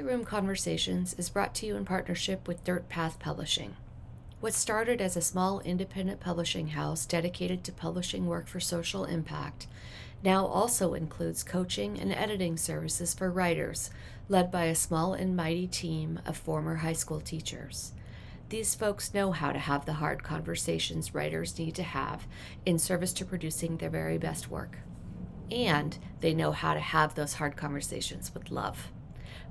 Room Conversations is brought to you in partnership with Dirt Path Publishing. What started as a small independent publishing house dedicated to publishing work for social impact now also includes coaching and editing services for writers, led by a small and mighty team of former high school teachers. These folks know how to have the hard conversations writers need to have in service to producing their very best work. And they know how to have those hard conversations with love.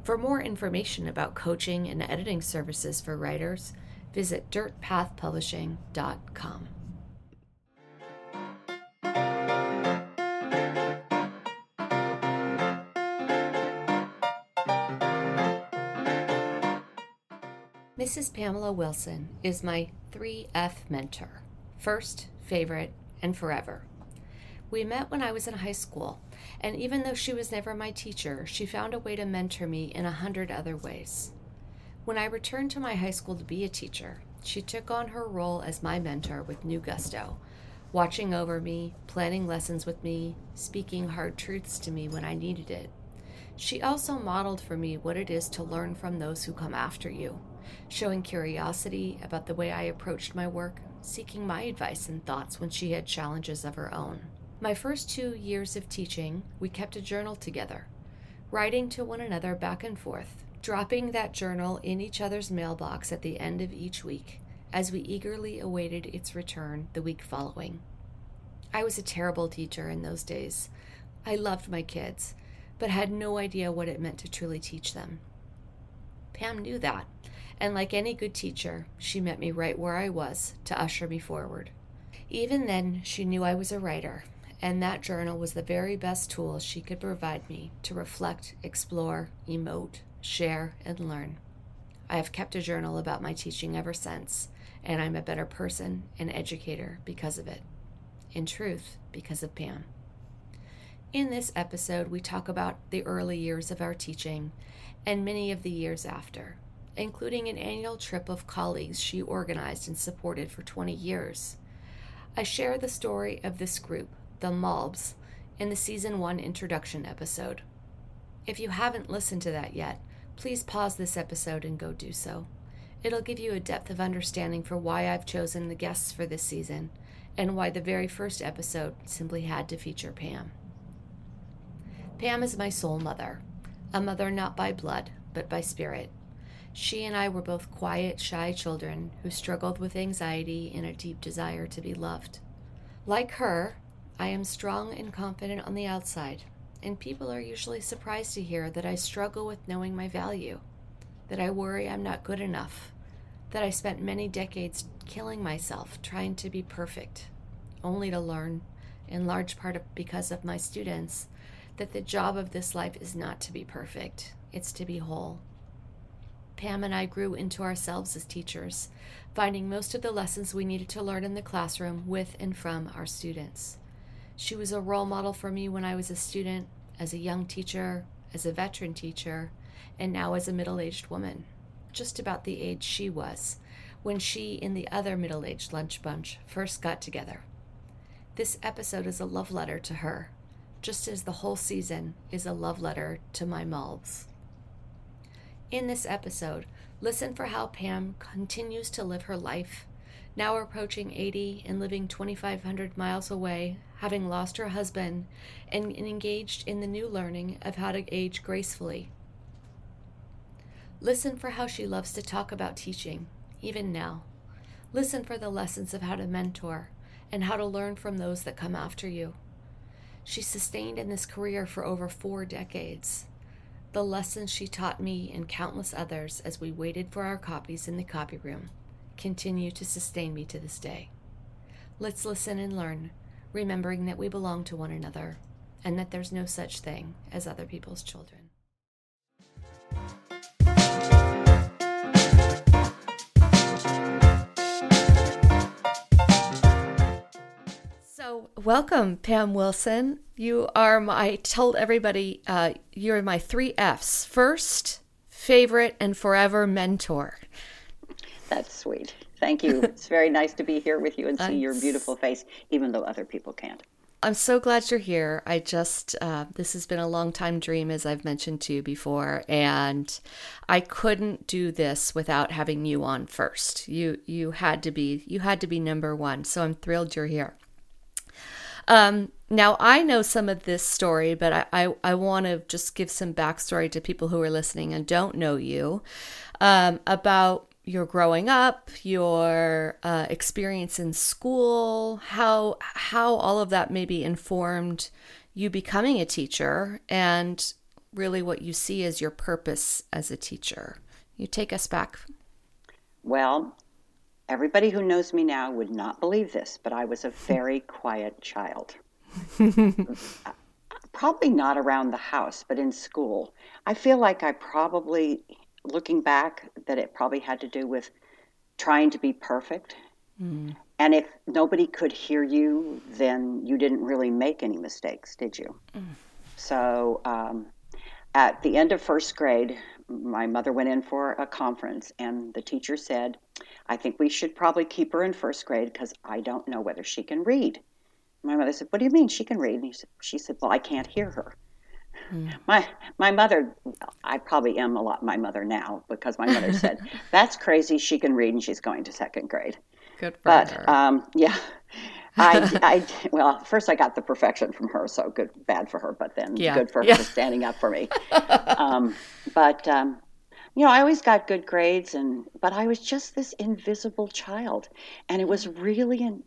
For more information about coaching and editing services for writers, visit dirtpathpublishing.com. Mrs. Pamela Wilson is my 3F mentor first, favorite, and forever. We met when I was in high school, and even though she was never my teacher, she found a way to mentor me in a hundred other ways. When I returned to my high school to be a teacher, she took on her role as my mentor with new gusto, watching over me, planning lessons with me, speaking hard truths to me when I needed it. She also modeled for me what it is to learn from those who come after you showing curiosity about the way I approached my work, seeking my advice and thoughts when she had challenges of her own. My first two years of teaching, we kept a journal together, writing to one another back and forth, dropping that journal in each other's mailbox at the end of each week as we eagerly awaited its return the week following. I was a terrible teacher in those days. I loved my kids, but had no idea what it meant to truly teach them. Pam knew that and like any good teacher, she met me right where I was to usher me forward. Even then, she knew I was a writer, and that journal was the very best tool she could provide me to reflect, explore, emote, share, and learn. I have kept a journal about my teaching ever since, and I'm a better person and educator because of it. In truth, because of Pam. In this episode, we talk about the early years of our teaching and many of the years after including an annual trip of colleagues she organized and supported for 20 years. I share the story of this group, the Malbs, in the season 1 introduction episode. If you haven't listened to that yet, please pause this episode and go do so. It'll give you a depth of understanding for why I've chosen the guests for this season and why the very first episode simply had to feature Pam. Pam is my soul mother, a mother not by blood, but by spirit. She and I were both quiet, shy children who struggled with anxiety and a deep desire to be loved. Like her, I am strong and confident on the outside, and people are usually surprised to hear that I struggle with knowing my value, that I worry I'm not good enough, that I spent many decades killing myself trying to be perfect, only to learn, in large part because of my students, that the job of this life is not to be perfect, it's to be whole. Pam and I grew into ourselves as teachers, finding most of the lessons we needed to learn in the classroom with and from our students. She was a role model for me when I was a student, as a young teacher, as a veteran teacher, and now as a middle aged woman, just about the age she was when she and the other middle aged lunch bunch first got together. This episode is a love letter to her, just as the whole season is a love letter to my Malbs. In this episode, listen for how Pam continues to live her life, now approaching 80 and living 2,500 miles away, having lost her husband, and engaged in the new learning of how to age gracefully. Listen for how she loves to talk about teaching, even now. Listen for the lessons of how to mentor and how to learn from those that come after you. She sustained in this career for over four decades. The lessons she taught me and countless others as we waited for our copies in the copy room continue to sustain me to this day. Let's listen and learn, remembering that we belong to one another and that there's no such thing as other people's children. So, welcome, Pam Wilson. You are my, I told everybody, uh, you're my three F's first, favorite, and forever mentor. That's sweet. Thank you. It's very nice to be here with you and see your beautiful face, even though other people can't. I'm so glad you're here. I just, uh, this has been a long time dream, as I've mentioned to you before, and I couldn't do this without having you on first. You, you had to be, you had to be number one. So I'm thrilled you're here. Um, now I know some of this story, but I, I, I want to just give some backstory to people who are listening and don't know you um, about your growing up, your uh, experience in school, how how all of that maybe informed you becoming a teacher, and really what you see as your purpose as a teacher. You take us back. Well, everybody who knows me now would not believe this, but I was a very quiet child. probably not around the house, but in school. I feel like I probably looking back, that it probably had to do with trying to be perfect. Mm. And if nobody could hear you, then you didn't really make any mistakes, did you? Mm. So um, at the end of first grade, my mother went in for a conference, and the teacher said, I think we should probably keep her in first grade because I don't know whether she can read. My mother said, What do you mean she can read? And said, she said, Well, I can't hear her. Mm. My my mother, I probably am a lot my mother now because my mother said that's crazy. She can read and she's going to second grade. Good for but, her. Um, yeah, I, I well first I got the perfection from her, so good bad for her, but then yeah. good for her yeah. for standing up for me. um, but um, you know, I always got good grades, and but I was just this invisible child, and it was really an.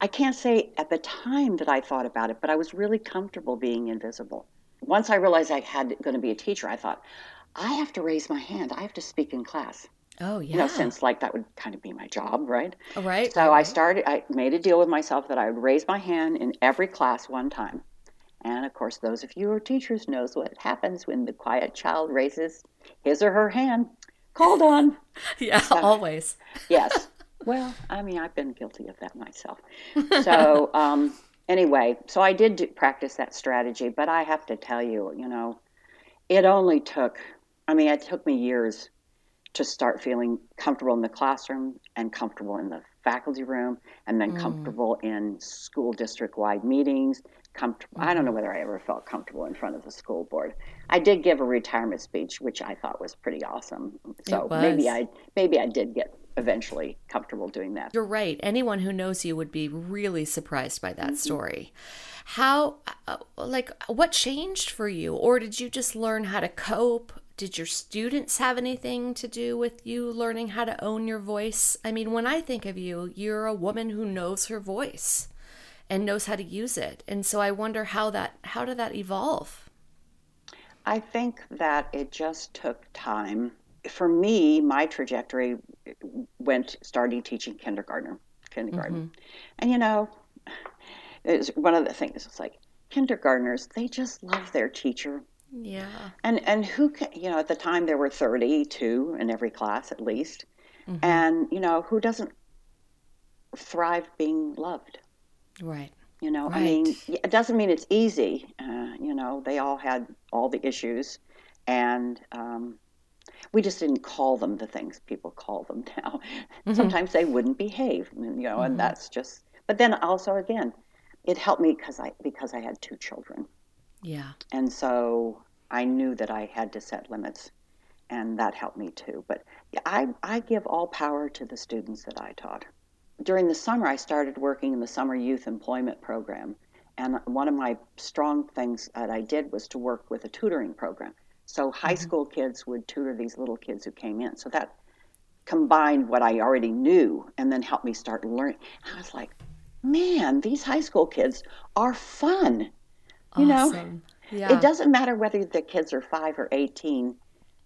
I can't say at the time that I thought about it, but I was really comfortable being invisible once I realized I had going to be a teacher, I thought, I have to raise my hand. I have to speak in class. Oh yeah. You know, since like that would kind of be my job, right? Oh, right. So I started. I made a deal with myself that I would raise my hand in every class one time. And of course, those of you who are teachers knows what happens when the quiet child raises his or her hand. Called on. yeah, so, always. yes. Well, I mean, I've been guilty of that myself. So, um, anyway, so I did do, practice that strategy, but I have to tell you, you know, it only took, I mean, it took me years to start feeling comfortable in the classroom and comfortable in the faculty room and then mm. comfortable in school district wide meetings comfortable mm-hmm. i don't know mm-hmm. whether i ever felt comfortable in front of the school board i did give a retirement speech which i thought was pretty awesome so maybe i maybe i did get eventually comfortable doing that. You're right. Anyone who knows you would be really surprised by that mm-hmm. story. How, uh, like, what changed for you? Or did you just learn how to cope? Did your students have anything to do with you learning how to own your voice? I mean, when I think of you, you're a woman who knows her voice and knows how to use it. And so I wonder how that how did that evolve? I think that it just took time for me, my trajectory went starting teaching kindergarten, kindergarten, mm-hmm. and you know, it's one of the things. It's like kindergartners; they just love their teacher. Yeah. And and who can you know at the time there were thirty two in every class at least, mm-hmm. and you know who doesn't thrive being loved. Right. You know, right. I mean, it doesn't mean it's easy. Uh, you know, they all had all the issues, and um, we just didn't call them the things people call them now. Mm-hmm. Sometimes they wouldn't behave, you know, mm-hmm. and that's just. But then also again, it helped me because I because I had two children. Yeah. And so I knew that I had to set limits, and that helped me too. But I I give all power to the students that I taught. During the summer, I started working in the summer youth employment program, and one of my strong things that I did was to work with a tutoring program. So high mm-hmm. school kids would tutor these little kids who came in. So that combined what I already knew and then helped me start learning. I was like, man, these high school kids are fun. You awesome. know, yeah. it doesn't matter whether the kids are five or 18,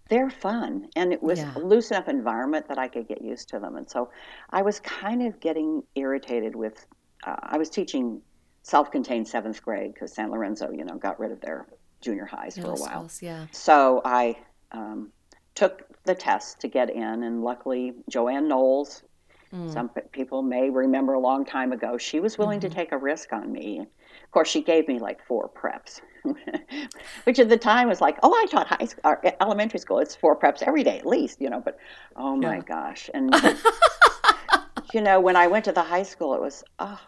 they're fun. And it was yeah. a loose enough environment that I could get used to them. And so I was kind of getting irritated with, uh, I was teaching self contained seventh grade because San Lorenzo, you know, got rid of their junior highs Middle for a while. Schools, yeah. So I um, took the test to get in, and luckily Joanne Knowles, mm. some people may remember a long time ago, she was willing mm-hmm. to take a risk on me. Of course, she gave me like four preps, which at the time was like, oh, I taught high school, or elementary school. It's four preps every day at least, you know. But oh my yeah. gosh, and you know, when I went to the high school, it was oh,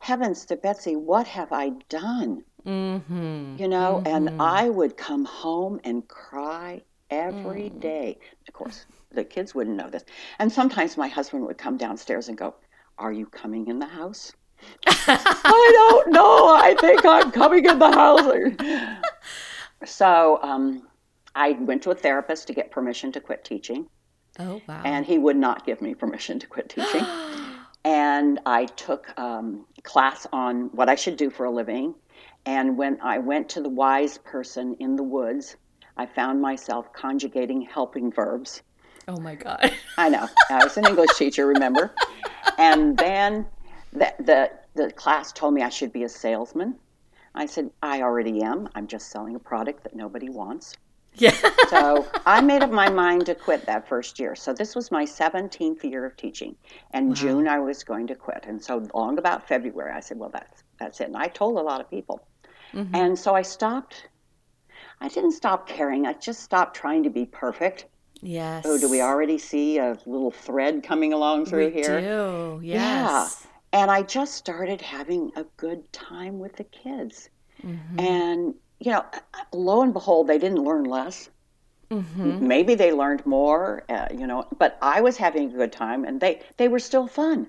heavens to Betsy, what have I done? Mm-hmm. You know, and Mhm. I would come home and cry every Mm. day. Of course, the kids wouldn't know this. And sometimes my husband would come downstairs and go, Are you coming in the house? I don't know. I think I'm coming in the house. so um, I went to a therapist to get permission to quit teaching, oh wow. and he would not give me permission to quit teaching. and I took um, class on what I should do for a living. And when I went to the wise person in the woods, I found myself conjugating helping verbs. oh my god. I know. I was an English teacher, remember? And then the, the, the class told me I should be a salesman. I said, I already am. I'm just selling a product that nobody wants. Yeah. So I made up my mind to quit that first year. So this was my 17th year of teaching. And Wow. June I was going to quit. And so long about February, I said, well, that's, that's it. And I told a lot of people. Mhm. And so I stopped. I didn't stop caring. I just stopped trying to be perfect. yes. Oh, do we already see a little thread coming along through we here? do. Yeah. And I just started having a good time with the kids. Mhm. And, you know, lo and behold, they didn't learn less. Mhm. Maybe they learned more, uh, you know, but I was having a good time and they, they were still fun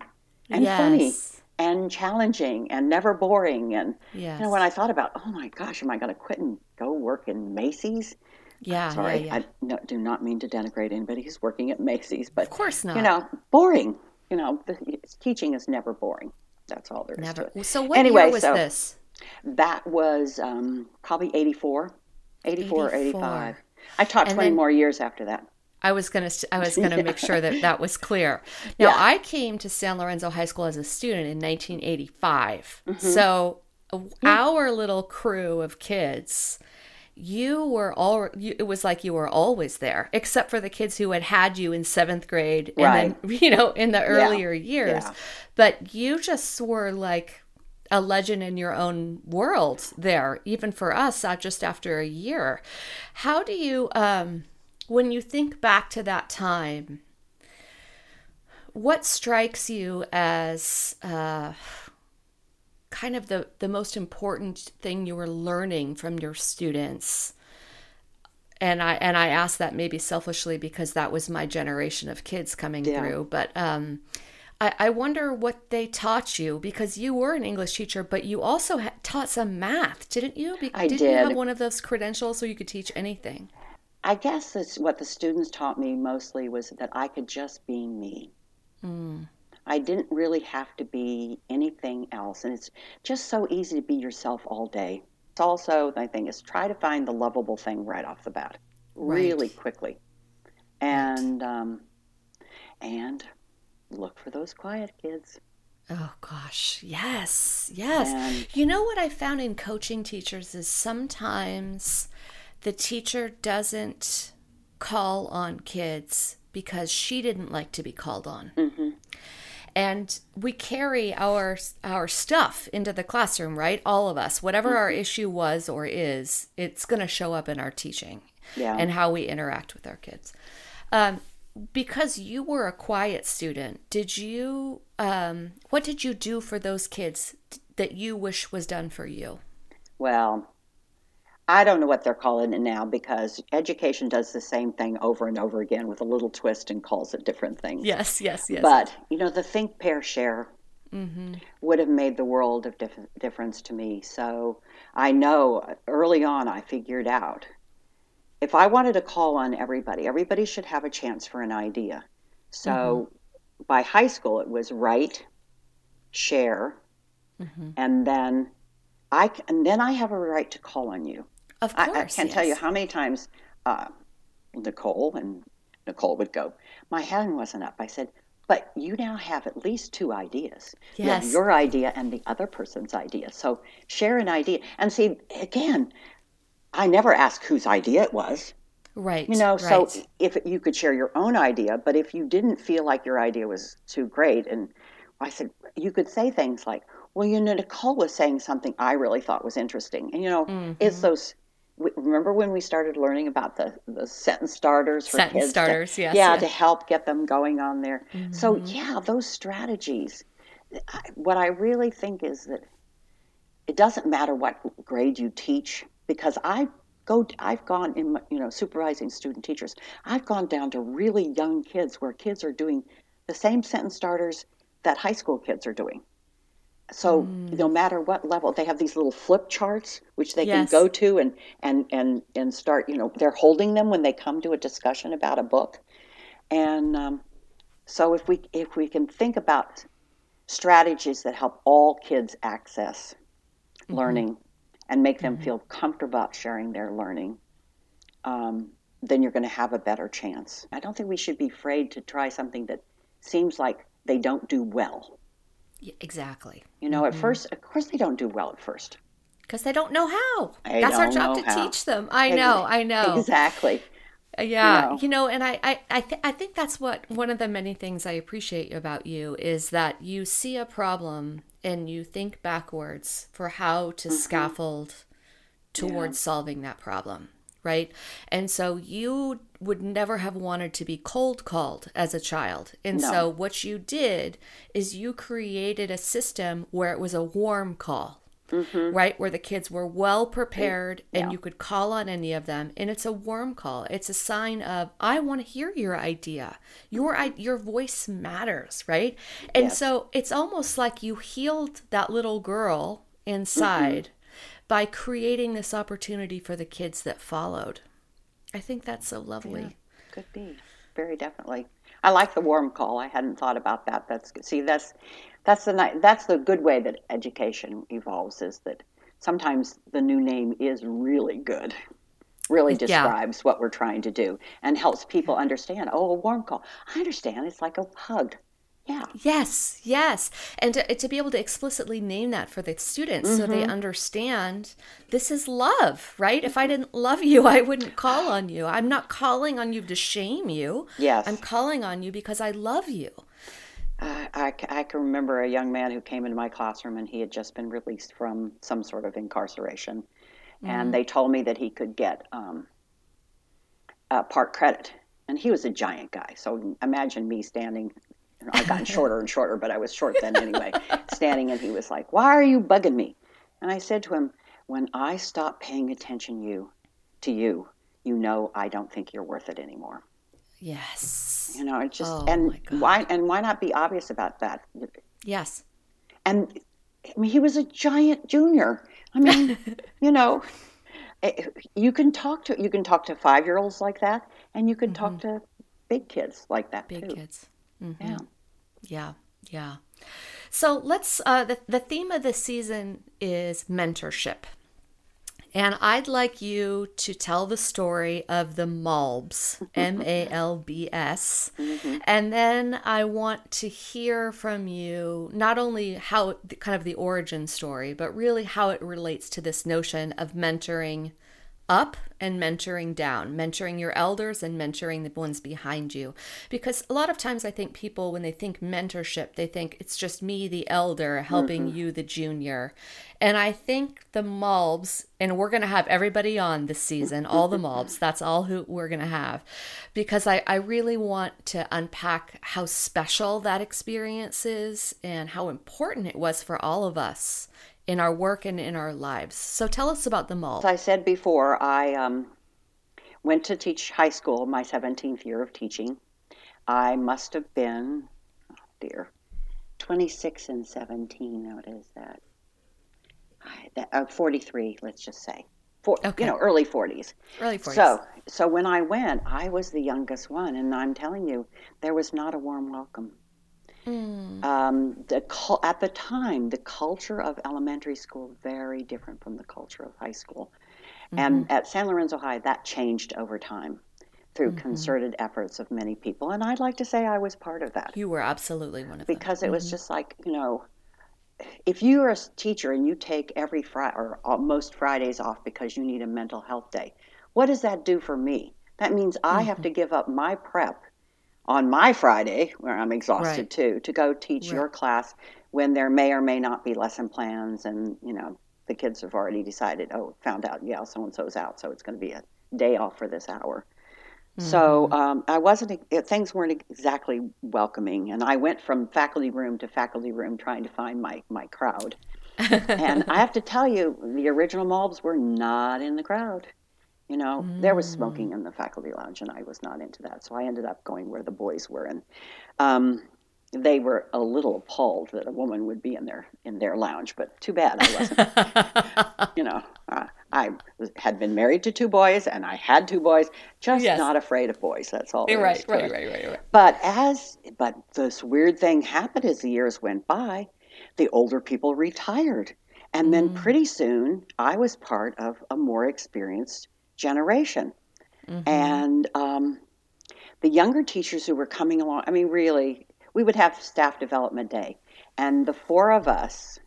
and funny and challenging and never boring. And, Yes. you know, when I thought about, oh my gosh, am I going to quit and go work in Macy's? yeah, Sorry, yeah, yeah. I no, do not mean to denigrate anybody who's working at Macy's, but of course not. you know, boring. You know, the, teaching is never boring. That's all there is Never. to it. So what Anyway, year was so- this? That was um, probably 84, 84, or 85. I taught And 20 then- more years after that. I was gonna I was gonna make sure that that was clear. Now Yeah. I came to San Lorenzo High School as a student in 1985. Mm-hmm. So uh, our little crew of kids, you were all. You, it was like you were always there, except for the kids who had had you in seventh grade and then you know in the earlier years. Yeah. But you just were like a legend in your own world there, even for us, not just after a year. How do you, um, when you think back to that time, what strikes you as uh, kind of the, the most important thing you were learning from your students? And I and I ask that maybe selfishly because that was my generation of kids coming Yeah. through. But um, I, I wonder what they taught you because you were an English teacher, but you also ha- taught some math, didn't you? Be- I didn't you have one of those credentials so you could teach anything? I guess that's what the students taught me mostly was that I could just be me. Mm. I didn't really have to be anything else. And it's just so easy to be yourself all day. It's also, my thing is try to find the lovable thing right off the bat, really quickly. And, um, and look for those quiet kids. Oh gosh, yes, yes. And You know what I found in coaching teachers is sometimes the teacher doesn't call on kids because she didn't like to be called on. mhm. And we carry our our stuff into the classroom, right? All of us. Whatever our Mm-hmm. issue was or is, it's going to show up in our teaching yeah. and how we interact with our kids. Um, because you were a quiet student, did you? Um, what did you do for those kids that you wish was done for you? Well, I don't know what they're calling it now because education does the same thing over and over again with a little twist and calls it different things. Yes, yes, yes. But, you know, the think, pair, share hmm would have made the world of dif- difference to me. So I know early on I figured out if I wanted to call on everybody, everybody should have a chance for an idea. So by high school, it was write, share, hmm and then I and then I have a right to call on you. Of course, I, I can't tell you how many times uh, Nicole and Nicole would go, My hand wasn't up. I said, But you now have at least two ideas. You have your idea and the other person's idea. So share an idea. And see, again, I never asked whose idea it was. Right. You know, so if you could share your own idea, but if you didn't feel like your idea was too great, and I said, you could say things like, well, you know, Nicole was saying something I really thought was interesting. And, you know, it's Mhm. those, remember when we started learning about the, the sentence starters for Sentence kids? to- starters, yes, yeah, yes. to help get them going on there. So, Mhm. yeah, those strategies I, what I really think is that it doesn't matter what grade you teach because I go I've gone in you know supervising student teachers. I've gone down to really young kids where kids are doing the same sentence starters that high school kids are doing. So mm. no matter what level, they have these little flip charts which they yes. can go to and and and and start. You know, they're holding them when they come to a discussion about a book, and um, so if we if we can think about strategies that help all kids access mm-hmm. learning and make them mm-hmm. feel comfortable about sharing their learning, um, then you're going to have a better chance. I don't think we should be afraid to try something that seems like they don't do well. Yeah, exactly. You know, mm-hmm. at first, of course, they don't do well at first. Because they don't know how. I That's our job to how. teach them. I know, I know. Exactly. Uh, yeah, you know, you know and I, I, I, th- I think that's what one of the many things I appreciate about you is that you see a problem and you think backwards for how to mm-hmm. scaffold towards yeah. solving that problem right? And so you would never have wanted to be cold called as a child. And no. so what you did is you created a system where it was a warm call. Mm-hmm. Right, where the kids were well prepared and you could call on any of them, and it's a warm call. It's a sign of I want to hear your idea. Your your voice matters, right? And yes. so it's almost like you healed that little girl inside mm-hmm by creating this opportunity for the kids that followed. I think that's so lovely. Yeah, could be. Very definitely. I like the warm call. I hadn't thought about that. That's see that's that's the that's the good way that education evolves is that sometimes the new name is really good. Really describes yeah. what we're trying to do and helps people understand. Oh, a warm call. I understand. It's like a hug. Yeah. Yes, yes. And to, to, be able to explicitly name that for the students mm-hmm. so they mm-hmm. understand this is love, right? If I didn't love you, I wouldn't call on you. I'm not calling on you to shame you. Yes. I'm calling on you because I love you. I, I can remember a young man who came into my classroom and he had just been released from some sort of incarceration. Mm-hmm. And they told me that he could get um, uh, part credit. And he was a giant guy. So imagine me standing I've gotten shorter and shorter, but I was short then anyway, standing, and he was like, Why are you bugging me? And I said to him, When I stop paying attention you to you, you know I don't think you're worth it anymore. Yes. You know, it just oh, and why and why not be obvious about that? Yes. And I mean, he was a giant junior. I mean, you know, eh, you can talk to you can talk to five year olds like that, and you can mm-hmm. talk to big kids like that big too. kids. Mm-hmm. Yeah. Yeah. Yeah. So let's, uh, the, the theme of the season is mentorship. And I'd like you to tell the story of the Malbs, M A L B S. Mm-hmm. And then I want to hear from you not only how kind of the origin story, but really how it relates to this notion of mentoring up and mentoring down, mentoring your elders and mentoring the ones behind you. Because a lot of times I think people, when they think mentorship, they think it's just me, the elder, helping mm-hmm. you, the junior. And I think the Malbs, and we're going to have everybody on this season, all the Malbs, that's all who we're going to have, because I, I really want to unpack how special that experience is and how important it was for all of us in our work and in our lives. So tell us about the Malbs. As I said before, I um, went to teach high school my 17th year of teaching. I must have been, oh dear, 26 and 17. What is that? uh, 43, let's just say. For, okay. You know, early 40s. Early 40s. So, so when I went, I was the youngest one, and I'm telling you, there was not a warm welcome. Mm. Um, the at the time, the culture of elementary school very different from the culture of high school, mm-hmm. and at San Lorenzo High, that changed over time through mm-hmm. concerted efforts of many people, and I'd like to say I was part of that. You were absolutely one of them because it mm-hmm. was just like you know, if you are a teacher and you take every Friday or most Fridays off because you need a mental health day, what does that do for me? That means I have mm-hmm. to give up my prep on my Friday, where I'm exhausted right. too, to go teach right. your class when there may or may not be lesson plans and, you know, the kids have already decided, oh, found out, yeah, so and so's out, so it's going to be a day off for this hour. So um, I wasn't. It, things weren't exactly welcoming, and I went from faculty room to faculty room trying to find my my crowd. and I have to tell you, the original Malbs were not in the crowd. You know, there was smoking in the faculty lounge, and I was not into that. So I ended up going where the boys were, and um, they were a little appalled that a woman would be in their in their lounge. But too bad I wasn't. you know, uh, I was, had been married to two boys, and I had two boys. Just Yes. not afraid of boys. That's all. is right, right, right, right, right. But as but this weird thing happened as the years went by, the older people retired. And then pretty soon I was part of a more experienced generation. And um, the younger teachers who were coming along, I mean, really, we would have staff development day, and the four of us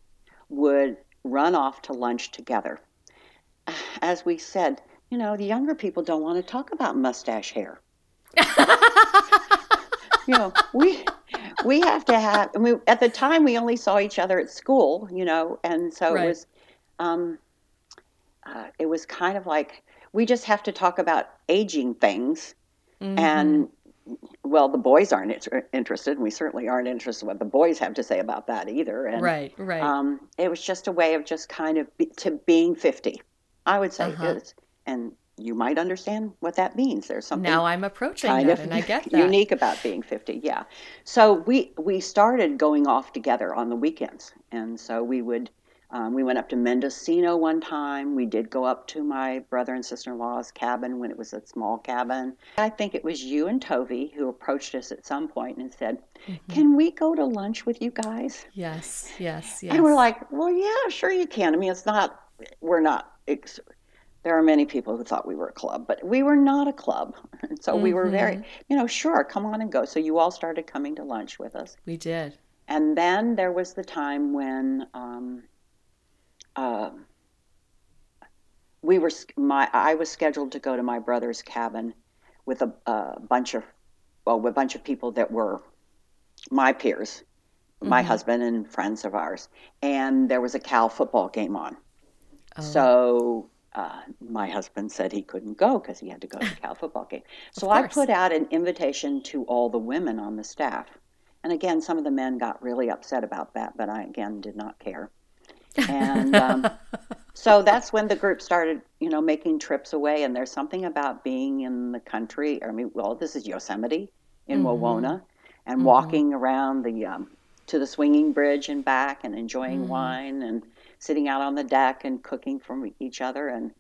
would run off to lunch together. As we said, you know, the younger people don't want to talk about mustache hair you know, we we have to have. I mean, at the time, we only saw each other at school, you know, and so Right. it was, um, uh, it was kind of like we just have to talk about aging things, and well, the boys aren't inter- interested, and we certainly aren't interested in what the boys have to say about that either. And Right, right. um, it was just a way of just kind of be, to being fifty, I would say, Uh-huh. and you might understand what that means. There's something now I'm approaching kind that, of and I get that. unique about being 50 yeah so we we started going off together on the weekends and so we would um, we went up to mendocino one time we did go up to my brother and sister-in-law's cabin when it was a small cabin i think it was you and tovi who approached us at some point and said Mm-hmm. can we go to lunch with you guys Yes, yes, yes. and we're like well yeah sure you can i mean it's not we're not there are many people who thought we were a club, but we were not a club. And so we were very, you know, sure, come on and go. So you all started coming to lunch with us. we did. And then there was the time when um, uh, we were, my, I was scheduled to go to my brother's cabin with a, a bunch of, well, with a bunch of people that were my peers, my husband and friends of ours. And there was a Cal football game on. Oh. So uh, my husband said he couldn't go because he had to go to the Cal football game. So I put out an invitation to all the women on the staff. And again, some of the men got really upset about that, but I again did not care. And um, so that's when the group started, you know, making trips away. And there's something about being in the country. I mean, well, this is Yosemite in Wawona, and walking around the um, to the swinging bridge and back, and enjoying wine and sitting out on the deck and cooking for each other. And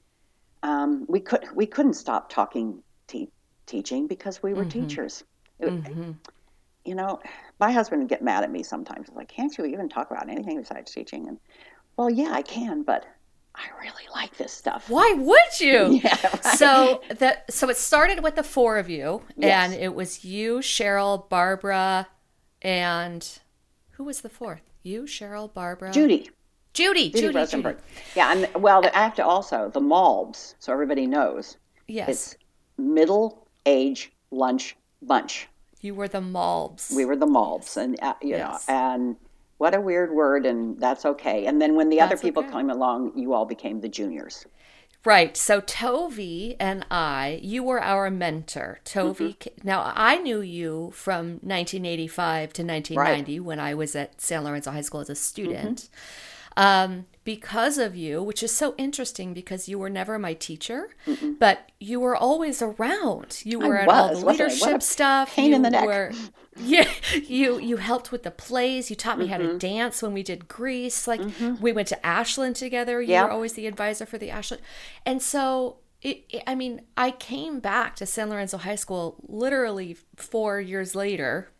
um, we could we couldn't stop talking te- teaching because we were teachers. It- You know, my husband would get mad at me sometimes. He's Like, can't you even talk about anything besides teaching? And well, yeah, I can, but I really like this stuff. Why would you? Yeah, right. So that so it started with the four of you, Yes. and it was you, Cheryl, Barbara, and who was the fourth? You, Cheryl, Barbara, Judy, Judy, Judy, Judy, Rosenberg. Judy. Yeah, and well, I have to also the Malbs, so everybody knows Yes, it's middle age lunch bunch. you were the Malbs. We were the Malbs, and uh, you Yes. know, and what a weird word, and that's okay. And then when the other people okay. came along, you all became the juniors. Right. So Tovi and I, you were our mentor. Tovi, Mm-hmm. now I knew you from 1985 to 1990 when I was at San Lorenzo High School as a student. Mm-hmm. Um, because of you, which is so interesting because you were never my teacher, but you were always around. You were at all the wasn't I? What a leadership stuff. pain you in the neck. Were, yeah, you you helped with the plays. You taught me how Mm-hmm. to dance when we did Grease. Like we went to Ashland together. You Yeah. were always the advisor for the Ashland, and so it, it- I mean, I came back to San Lorenzo High School literally four years later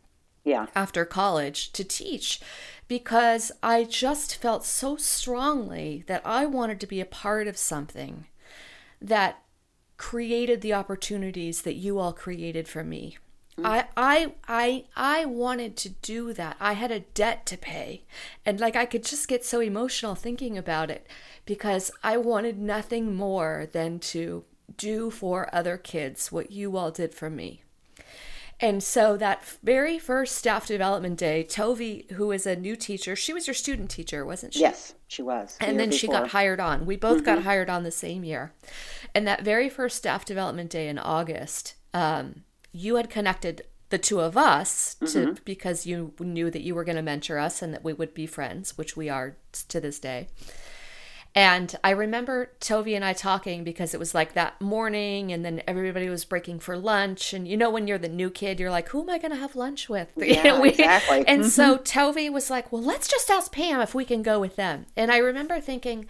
Yeah, after college to teach because I just felt so strongly that I wanted to be a part of something that created the opportunities that you all created for me. Mm. I, I I I wanted to do that. I had a debt to pay. And like I could just get so emotional thinking about it because I wanted nothing more than to do for other kids what you all did for me. And so that very first staff development day, Tovi, who is a new teacher, she was your student teacher, wasn't she? yes, she was. And then she got hired on. We both got hired on the same year. And that very first staff development day in August, um, you had connected the two of us to Mm-hmm. because you knew that you were going to mentor us and that we would be friends, which we are to this day. And I remember Tovi and I talking because it was like that morning, and then everybody was breaking for lunch. And you know, when you're the new kid, you're like, "Who am I going to have lunch with?" Yeah, we- exactly. And so Tovi was like, "Well, let's just ask Pam if we can go with them." And I remember thinking,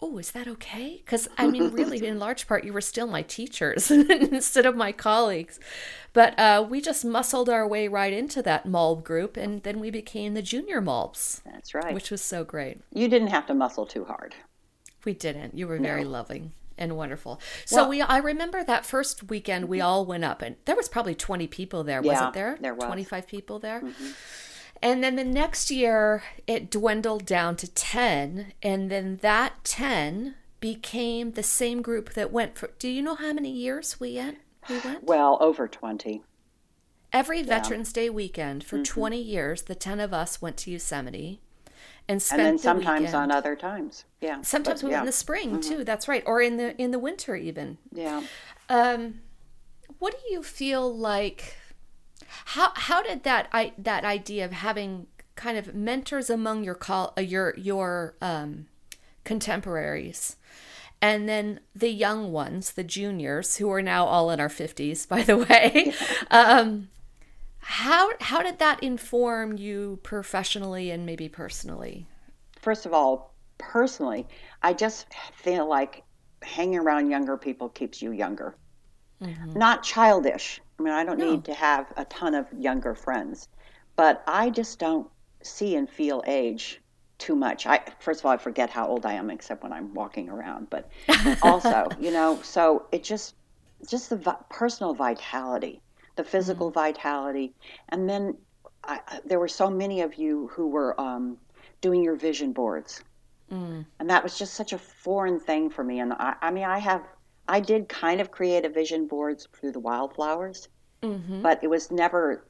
"Oh, is that okay?" Because I mean, really, in large part, you were still my teachers instead of my colleagues. But uh, we just muscled our way right into that Malb group, and then we became the junior Malbs, That's right. which was so great. you didn't have to muscle too hard. We didn't. You were very loving and wonderful. So Well- Mm-hmm. we I remember that first weekend we all went up and there was probably 20 people there, Yeah, wasn't there? there was. Mm-hmm. 25 people there. And then the next year it dwindled down to 10 and then that 10 became the same group that went for Do you know how many years we went? We went? Well, over 20. Every Veterans Day weekend Mm-hmm. for 20 years the 10 of us went to Yosemite and spent And then sometimes weekend. on other times. Yeah. Sometimes but yeah. Mm-hmm. in the spring too. That's right, or in the in the winter even. Yeah. Um, what do you feel like? How how did that I that idea of having kind of mentors among your call uh, your your um, contemporaries, and then the young ones, the juniors who are now all in our fifties, by the way. um, how how did that inform you professionally and maybe personally? First of all, personally, I just feel like hanging around younger people keeps you younger. Mm-hmm. Not childish. I mean, I don't No. need to have a ton of younger friends, but I just don't see and feel age too much. I first of all, I forget how old I am except when I'm walking around, but also, you know, so it just just the vi- personal vitality, the mm-hmm. physical vitality, and then I, there were so many of you who were um, doing your vision boards, mm. and that was just such a foreign thing for me. And I, I mean, I have, I did kind of create a vision boards through the wildflowers, mm-hmm. but it was never.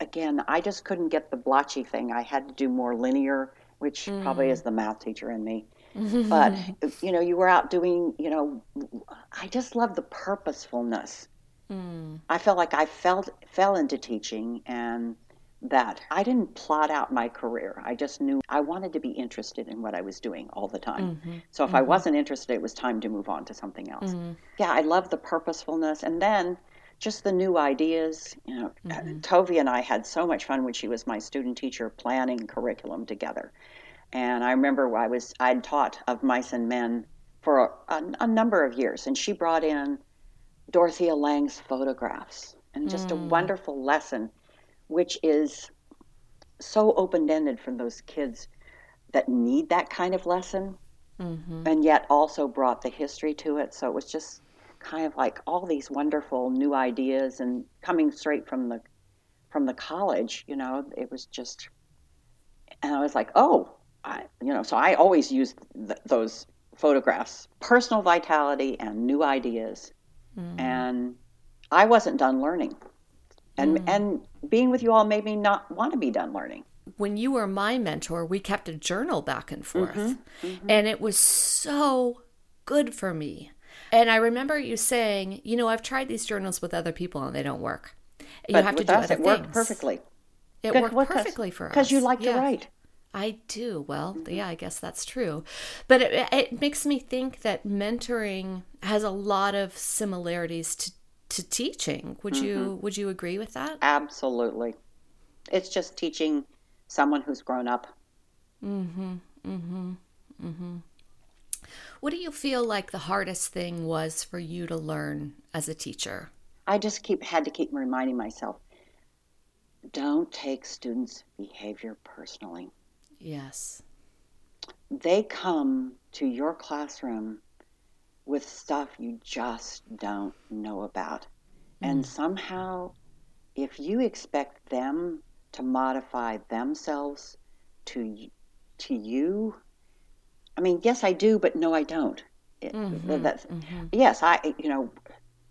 Again, I just couldn't get the blotchy thing. I had to do more linear, which probably mm. is the math teacher in me. but you know, you were out doing. You know, I just love the purposefulness. I felt like I felt fell into teaching and that I didn't plot out my career. I just knew I wanted to be interested in what I was doing all the time. Mm-hmm. So if I mm-hmm. wasn't interested, it was time to move on to something else. Mm-hmm. Yeah, I love the purposefulness and then just the new ideas. You know, uh, Tovi and I had so much fun when she was my student teacher planning curriculum together. And I remember I was I'd taught of mice and men for a, a, a number of years, and she brought in Dorothea Lange's photographs and just a mm. wonderful lesson, which is so open ended for those kids that need that kind of lesson, mm-hmm. and yet also brought the history to it. So it was just kind of like all these wonderful new ideas and coming straight from the from the college. You know, it was just, and I was like, oh, I, you know, so I always use th- those photographs, personal vitality and new ideas Mm-hmm. and I wasn't done learning. And mm. and being with you all made me not want to be done learning. when you were my mentor, we kept a journal back and forth. Mm-hmm. mm-hmm, And it was so good for me. And I remember you saying, you know, I've tried these journals with other people and they don't work. You But have to do us, other it worked perfectly. It Good- worked perfectly for us. Because you like Yeah. to write. I do. Well, yeah, I guess that's true. But it, it makes me think that mentoring has a lot of similarities to, to teaching. Would you Mm-hmm. would you agree with that? Absolutely. It's just teaching someone who's grown up. Mm-hmm. Mm-hmm. Mm-hmm. What do you feel like the hardest thing was for you to learn as a teacher? I just keep had to keep reminding myself don't take students' behavior personally. Yes. They come to your classroom with stuff you just don't know about. And mm. somehow, if you expect them to modify themselves to to you, I mean, yes, I do, but no, I don't. It- mm-hmm, that's, mm-hmm. Yes, I, you know,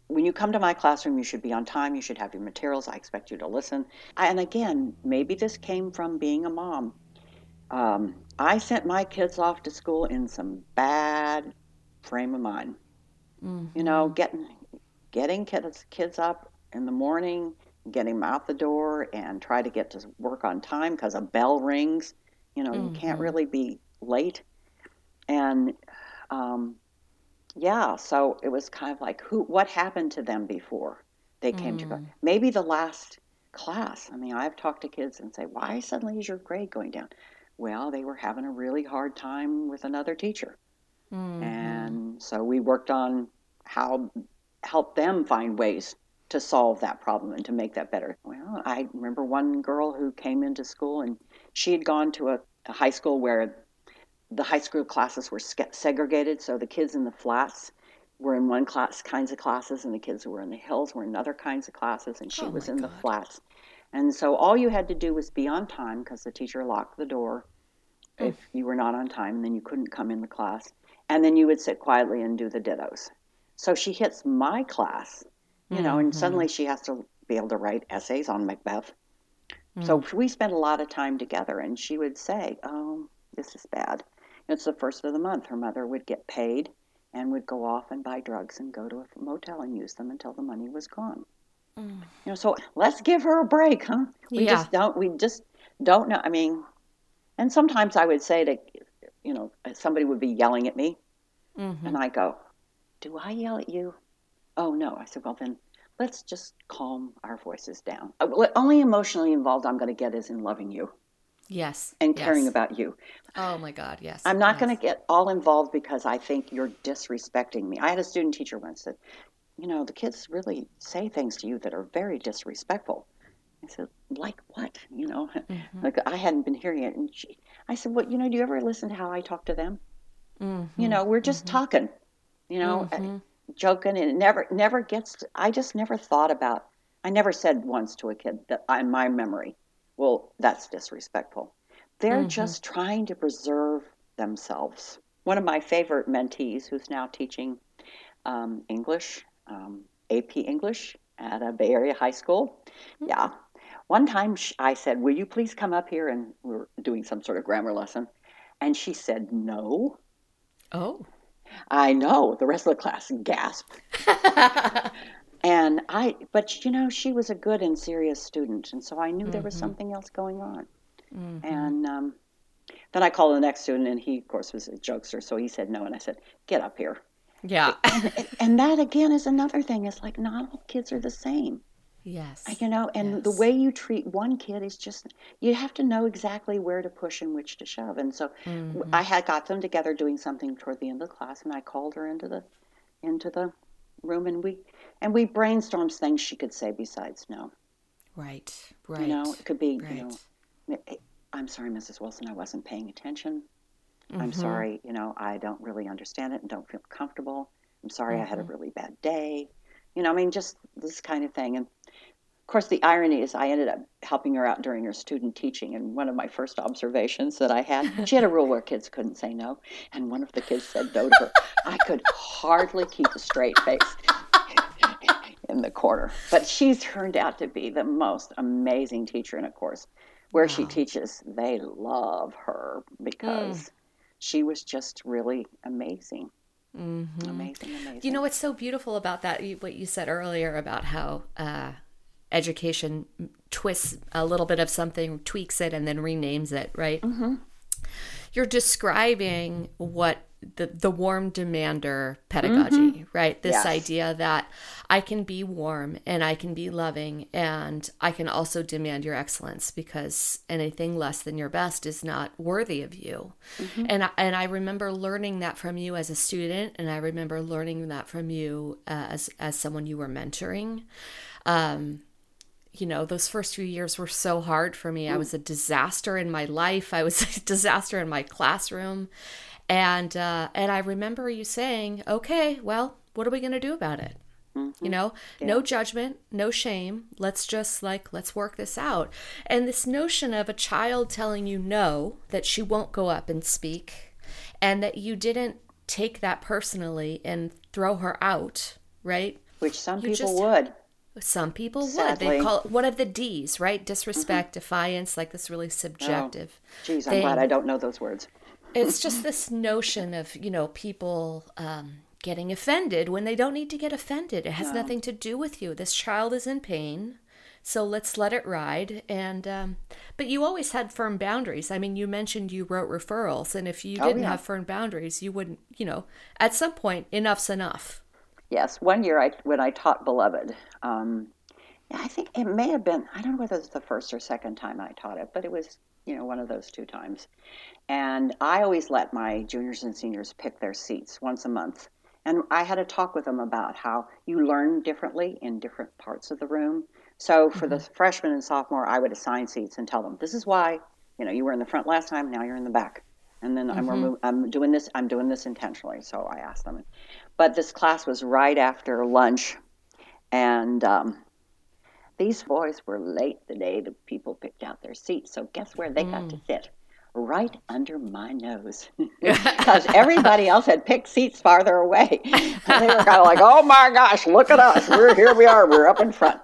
when you come to my classroom, you should be on time. You should have your materials. I expect you to listen. I, and again, maybe this came from being a mom. Um, I sent my kids off to school in some bad frame of mind. You know, getting getting kids kids up in the morning, getting them out the door, and try to get to work on time because a bell rings. You know, mm-hmm. you can't really be late. And um, yeah, so it was kind of like, who? What happened to them before they came mm. to? Go. Maybe the last class. I mean, I've talked to kids and say, why suddenly is your grade going down? Well, they were having a really hard time with another teacher. Mm-hmm. And so we worked on how help them find ways to solve that problem and to make that better. Well, I remember one girl who came into school and she had gone to a, a high school where the high school classes were segregated, so the kids in the flats were in one class kinds of classes and the kids who were in the hills were in other kinds of classes and she oh was in God. the flats and so all you had to do was be on time because the teacher locked the door mm. if you were not on time and then you couldn't come in the class and then you would sit quietly and do the dittos so she hits my class you mm-hmm. know and mm-hmm. suddenly she has to be able to write essays on macbeth mm. so we spent a lot of time together and she would say oh this is bad it's the first of the month her mother would get paid and would go off and buy drugs and go to a motel and use them until the money was gone. Mm. You know, so let's give her a break, huh? We yeah. just don't. We just don't know. I mean, and sometimes I would say to, you know, somebody would be yelling at me, mm-hmm. and I go, "Do I yell at you?" Oh no. I said, "Well then." Let's just calm our voices down. Uh, only emotionally involved I'm going to get is in loving you. Yes. And yes. caring about you. Oh my God, yes. I'm not yes. going to get all involved because I think you're disrespecting me. I had a student teacher once that, you know, the kids really say things to you that are very disrespectful. I said, like what? You know, mm-hmm. like I hadn't been hearing it. And she, I said, well, you know, do you ever listen to how I talk to them? Mm-hmm. You know, we're just mm-hmm. talking, you know, mm-hmm. joking, and it never, never gets. To, I just never thought about. I never said once to a kid that in my memory well, that's disrespectful. They're mm-hmm. just trying to preserve themselves. One of my favorite mentees, who's now teaching um, English, um, AP English at a Bay Area high school. Mm-hmm. Yeah. One time I said, Will you please come up here? And we are doing some sort of grammar lesson. And she said, No. Oh. I know. The rest of the class gasped. And I, but you know, she was a good and serious student, and so I knew mm-hmm. there was mm-hmm. something else going on. Mm-hmm. And um, then I called the next student, and he, of course, was a jokester, so he said no, and I said, "Get up here." Yeah. and, and that again is another thing. Is like not all kids are the same. Yes. You know, and yes. the way you treat one kid is just you have to know exactly where to push and which to shove. And so mm-hmm. I had got them together doing something toward the end of the class, and I called her into the into the room, and we and we brainstormed things she could say besides no. Right, right. You know, it could be, right. you know, I'm sorry, Mrs. Wilson, I wasn't paying attention. Mm-hmm. I'm sorry, you know, I don't really understand it and don't feel comfortable. I'm sorry mm-hmm. I had a mm-hmm. really bad day. You know, I mean, just this kind of thing. And of course, the irony is I ended up helping her out during her student teaching. And one of my first observations that I had, she had a rule where kids couldn't say no. And one of the kids said no to her. I could hardly keep a straight face in the corner. But she's turned out to be the most amazing teacher. And of course, where wow. she teaches, they love her because mm. She was just really amazing. Mm-hmm. Amazing, amazing. You know what's so beautiful about that? What you said earlier about how uh, education twists a little bit of something, tweaks it, and then renames it, right? Mm-hmm. You're describing what the the warm demander pedagogy, mm-hmm. Right? This yes. idea that I can be warm and I can be loving and I can also demand your excellence because anything less than your best is not worthy of you. Mm-hmm. And I, and I remember learning that from you as a student and I remember learning that from you uh, as as someone you were mentoring. Um, you know, those first few years were so hard for me. I was a disaster in my life. I was a disaster in my classroom and uh, and I remember you saying, "Okay, well, what are we going to do about it?" Mm-hmm. You know, yeah. no judgment, no shame. Let's just like let's work this out. And this notion of a child telling you no, that she won't go up and speak, and that you didn't take that personally and throw her out, right? Which some you people just, would. Some people Sadly. would. They call it one of the D's, right? Disrespect, mm-hmm. defiance, like this really subjective. Oh, geez, I'm glad I don't know those words it's just this notion of you know people um, getting offended when they don't need to get offended. It has no. nothing to do with you. This child is in pain. So let's let it ride. And um, but you always had firm boundaries. I mean, you mentioned you wrote referrals, and if you oh, didn't yeah. have firm boundaries, you wouldn't. You know, at some point, enough's enough. Yes, one year I when I taught Beloved, um, I think it may have been I don't know whether it was the first or second time I taught it, but it was you know one of those two times. And I always let my juniors and seniors pick their seats once a month. And I had a talk with them about how you learn differently in different parts of the room. So for mm-hmm. the freshman and sophomore, I would assign seats and tell them, this is why, you know, you were in the front last time, now you're in the back. And then mm-hmm. I'm, remo- I'm doing this, I'm doing this intentionally. So I asked them. But this class was right after lunch. And um, these boys were late the day the people picked out their seats. So guess where they mm. got to mm. sit? right under my nose because everybody else had picked seats farther away. And they were kind of like, oh my gosh, look at us. We're here we are. We're up in front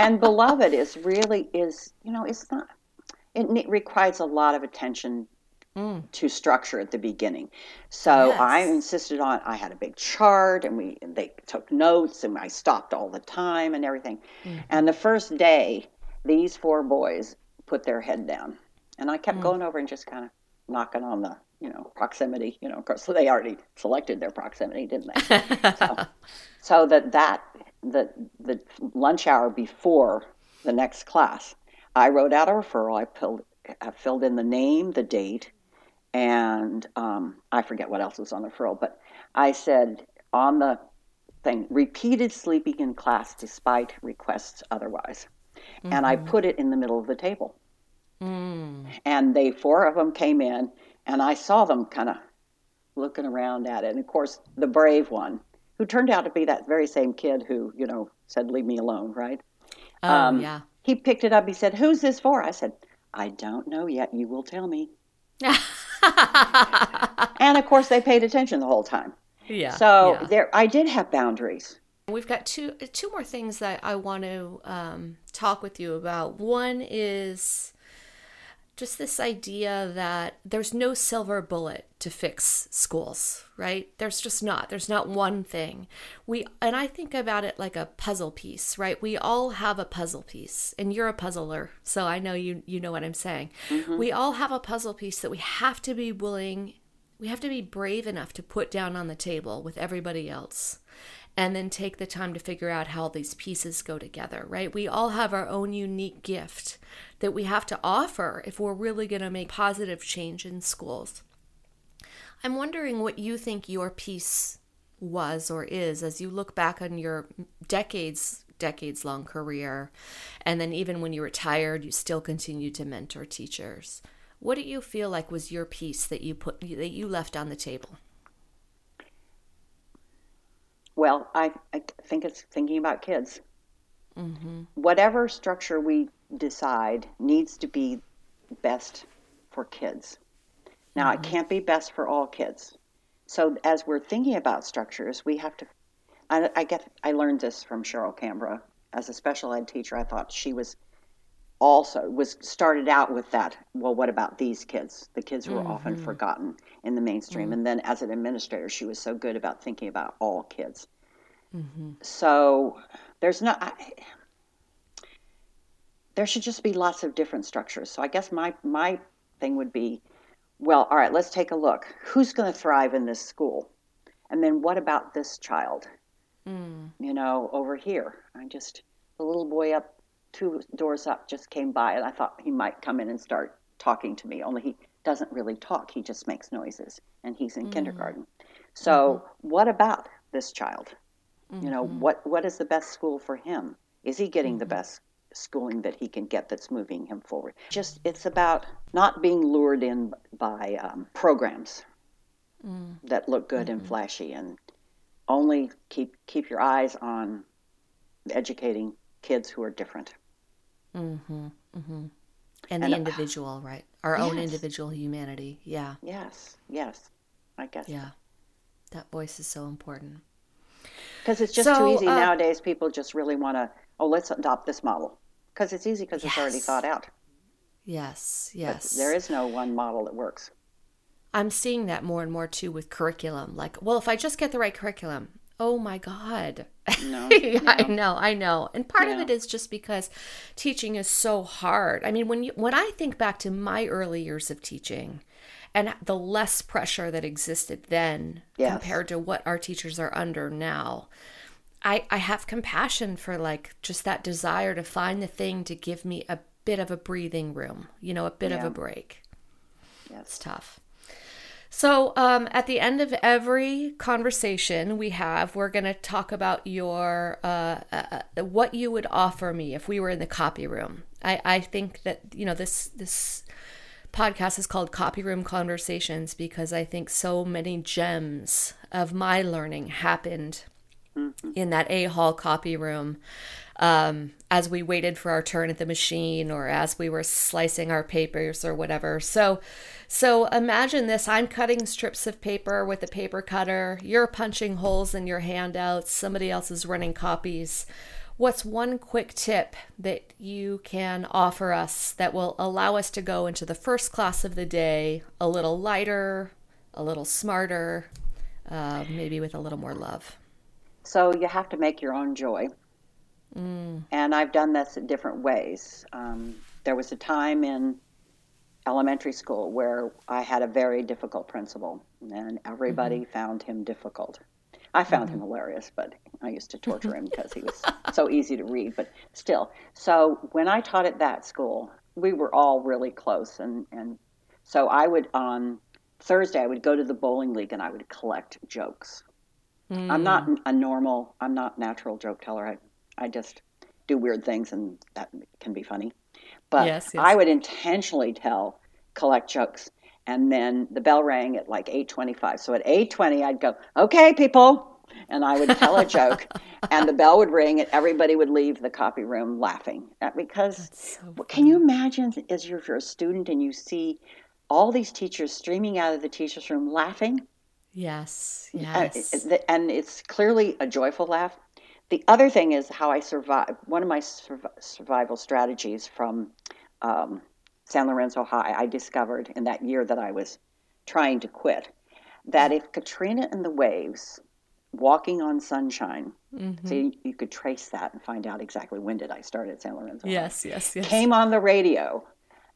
and beloved is really is you know it's not it requires a lot of attention mm. to structure at the beginning so yes. i insisted on i had a big chart and we and they took notes and i stopped all the time and everything mm. and the first day these four boys put their head down and i kept mm. going over and just kind of knocking on the you know proximity you know of course so they already selected their proximity didn't they so, so that that the the lunch hour before the next class, I wrote out a referral. I filled I filled in the name, the date, and um, I forget what else was on the referral. But I said on the thing, repeated sleeping in class despite requests otherwise, mm-hmm. and I mm-hmm. put it in the middle of the table. Mm. And they four of them came in, and I saw them kind of looking around at it. And of course, the brave one who turned out to be that very same kid who, you know, said, leave me alone, right? Oh, um, yeah. He picked it up. He said, who's this for? I said, I don't know yet. You will tell me. and of course, they paid attention the whole time. Yeah. So yeah. there, I did have boundaries. We've got two two more things that I want to um, talk with you about. One is just this idea that there's no silver bullet to fix schools, right? There's just not. There's not one thing. We and I think about it like a puzzle piece, right? We all have a puzzle piece. And you're a puzzler, so I know you you know what I'm saying. Mm-hmm. We all have a puzzle piece that we have to be willing we have to be brave enough to put down on the table with everybody else and then take the time to figure out how these pieces go together, right? We all have our own unique gift that we have to offer if we're really going to make positive change in schools. I'm wondering what you think your piece was or is as you look back on your decades decades long career and then even when you retired you still continued to mentor teachers what do you feel like was your piece that you put that you left on the table well i, I think it's thinking about kids mm-hmm. whatever structure we decide needs to be best for kids. Now, mm-hmm. it can't be best for all kids. So, as we're thinking about structures, we have to. I, I get. I learned this from Cheryl Cambra as a special ed teacher. I thought she was also was started out with that. Well, what about these kids? The kids who are mm-hmm. often forgotten in the mainstream. Mm-hmm. And then, as an administrator, she was so good about thinking about all kids. Mm-hmm. So, there's no. I, there should just be lots of different structures. So I guess my my thing would be, well, all right, let's take a look. Who's going to thrive in this school? And then what about this child? Mm. You know, over here. I just the little boy up two doors up just came by and I thought he might come in and start talking to me. Only he doesn't really talk. He just makes noises and he's in mm. kindergarten. So, mm-hmm. what about this child? Mm-hmm. You know, mm-hmm. what what is the best school for him? Is he getting the mm-hmm. best schooling that he can get that's moving him forward. Just it's about not being lured in by um, programs mm. that look good mm-hmm. and flashy, and only keep keep your eyes on educating kids who are different. Mm-hmm. Mm-hmm. And, and the uh, individual, right? Our yes. own individual humanity. Yeah. Yes. Yes. I guess. Yeah. That voice is so important. Because it's just so, too easy uh, nowadays. People just really want to, oh, let's adopt this model because it's easy because yes. it's already thought out. Yes, yes. But there is no one model that works. I'm seeing that more and more too with curriculum. Like, well, if I just get the right curriculum, oh my God. No, yeah, I know, I know. And part of it is just because teaching is so hard. I mean, when you when I think back to my early years of teaching and the less pressure that existed then Yes. compared to what our teachers are under now, I, I have compassion for like just that desire to find the thing to give me a bit of a breathing room, you know, a bit of a break. It's tough. So, um, at the end of every conversation we have, we're going to talk about your uh, uh, uh, what you would offer me if we were in the copy room. I, I think that you know this this podcast is called Copy Room Conversations because I think so many gems of my learning happened in that A Hall copy room um, as we waited for our turn at the machine or as we were slicing our papers or whatever. So, so imagine this: I'm cutting strips of paper with a paper cutter. You're punching holes in your handouts. Somebody else is running copies. What's one quick tip that you can offer us that will allow us to go into the first class of the day a little lighter, a little smarter, uh, maybe with a little more love? So you have to make your own joy. Mm. And I've done this in different ways. Um, there was a time in elementary school where I had a very difficult principal, and everybody mm-hmm. found him difficult. I found him mm-hmm. hilarious, but I used to torture him because he was so easy to read, but still. So when I taught at that school, we were all really close. And, and so I would, on Thursday, I would go to the bowling league and I would collect jokes. I'm not mm. a normal, I'm not natural joke teller. I, I just do weird things and that can be funny. But Yes, yes. I would intentionally tell, collect jokes. And then the bell rang at like 8.25. So at 8.20, I'd go, okay, people. And I would tell a joke and the bell would ring and everybody would leave the copy room laughing. Uh, Because so can you imagine as you're, if you're a student and you see all these teachers streaming out of the teacher's room laughing? Yes, Uh, yes. and it's clearly a joyful laugh. The other thing is how I survive. One of my surv- survival strategies from um, San Lorenzo High, I discovered in that year that I was trying to quit, that if Katrina and the waves, walking on sunshine, Mm-hmm. so you, you could trace that and find out exactly when did I start at San Lorenzo. High yes, yes, yes. came on the radio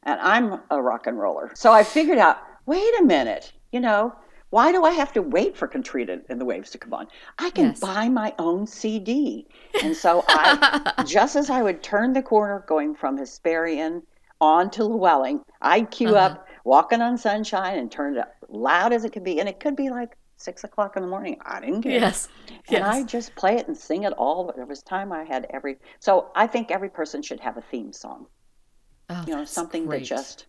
and I'm a rock and roller. So I figured out, wait a minute, you know, why do I have to wait for Katrina and the Waves to come on? I can Yes. buy my own CD. And so I, just as I would turn the corner going from Hesperian on to Lewelling, I'd queue Uh-huh. up Walking on Sunshine and turn it up loud as it could be. And it could be like six o'clock in the morning. I didn't care. yes, And I just play it and sing it all. There was time I had every. So I think every person should have a theme song Oh, you know something great. that just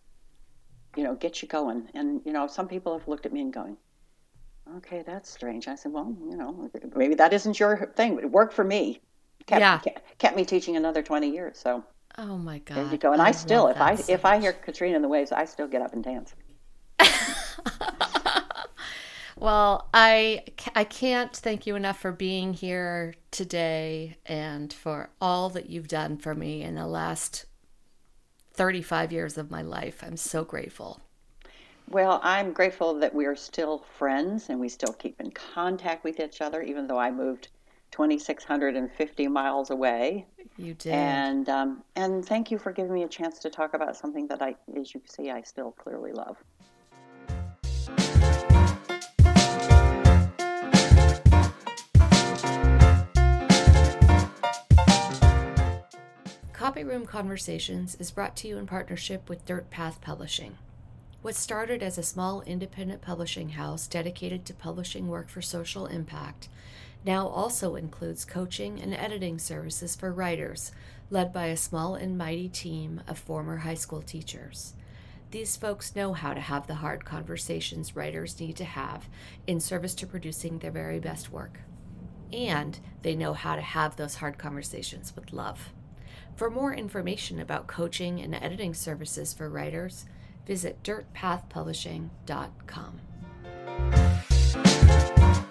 you know gets you going and you know some people have looked at me and going okay that's strange i said well you know maybe that isn't your thing but it worked for me kept, Yeah. kept, kept me teaching another 20 years so Oh my God. there you go and i, still if i so if i hear katrina and the waves i still get up and dance Well, I I can't thank you enough for being here today and for all that you've done for me in the last 35 years of my life. I'm so grateful. Well i'm grateful that we are still friends and we still keep in contact with each other even though i moved 2650 miles away You did. and um, and thank you for giving me a chance to talk about something that I, as you see, I still clearly love. Copy Room Conversations is brought to you in partnership with Dirt Path Publishing. What started as a small independent publishing house dedicated to publishing work for social impact now also includes coaching and editing services for writers, led by a small and mighty team of former high school teachers. These folks know how to have the hard conversations writers need to have in service to producing their very best work. And they know how to have those hard conversations with love. For more information about coaching and editing services for writers, visit dirtpathpublishing.com.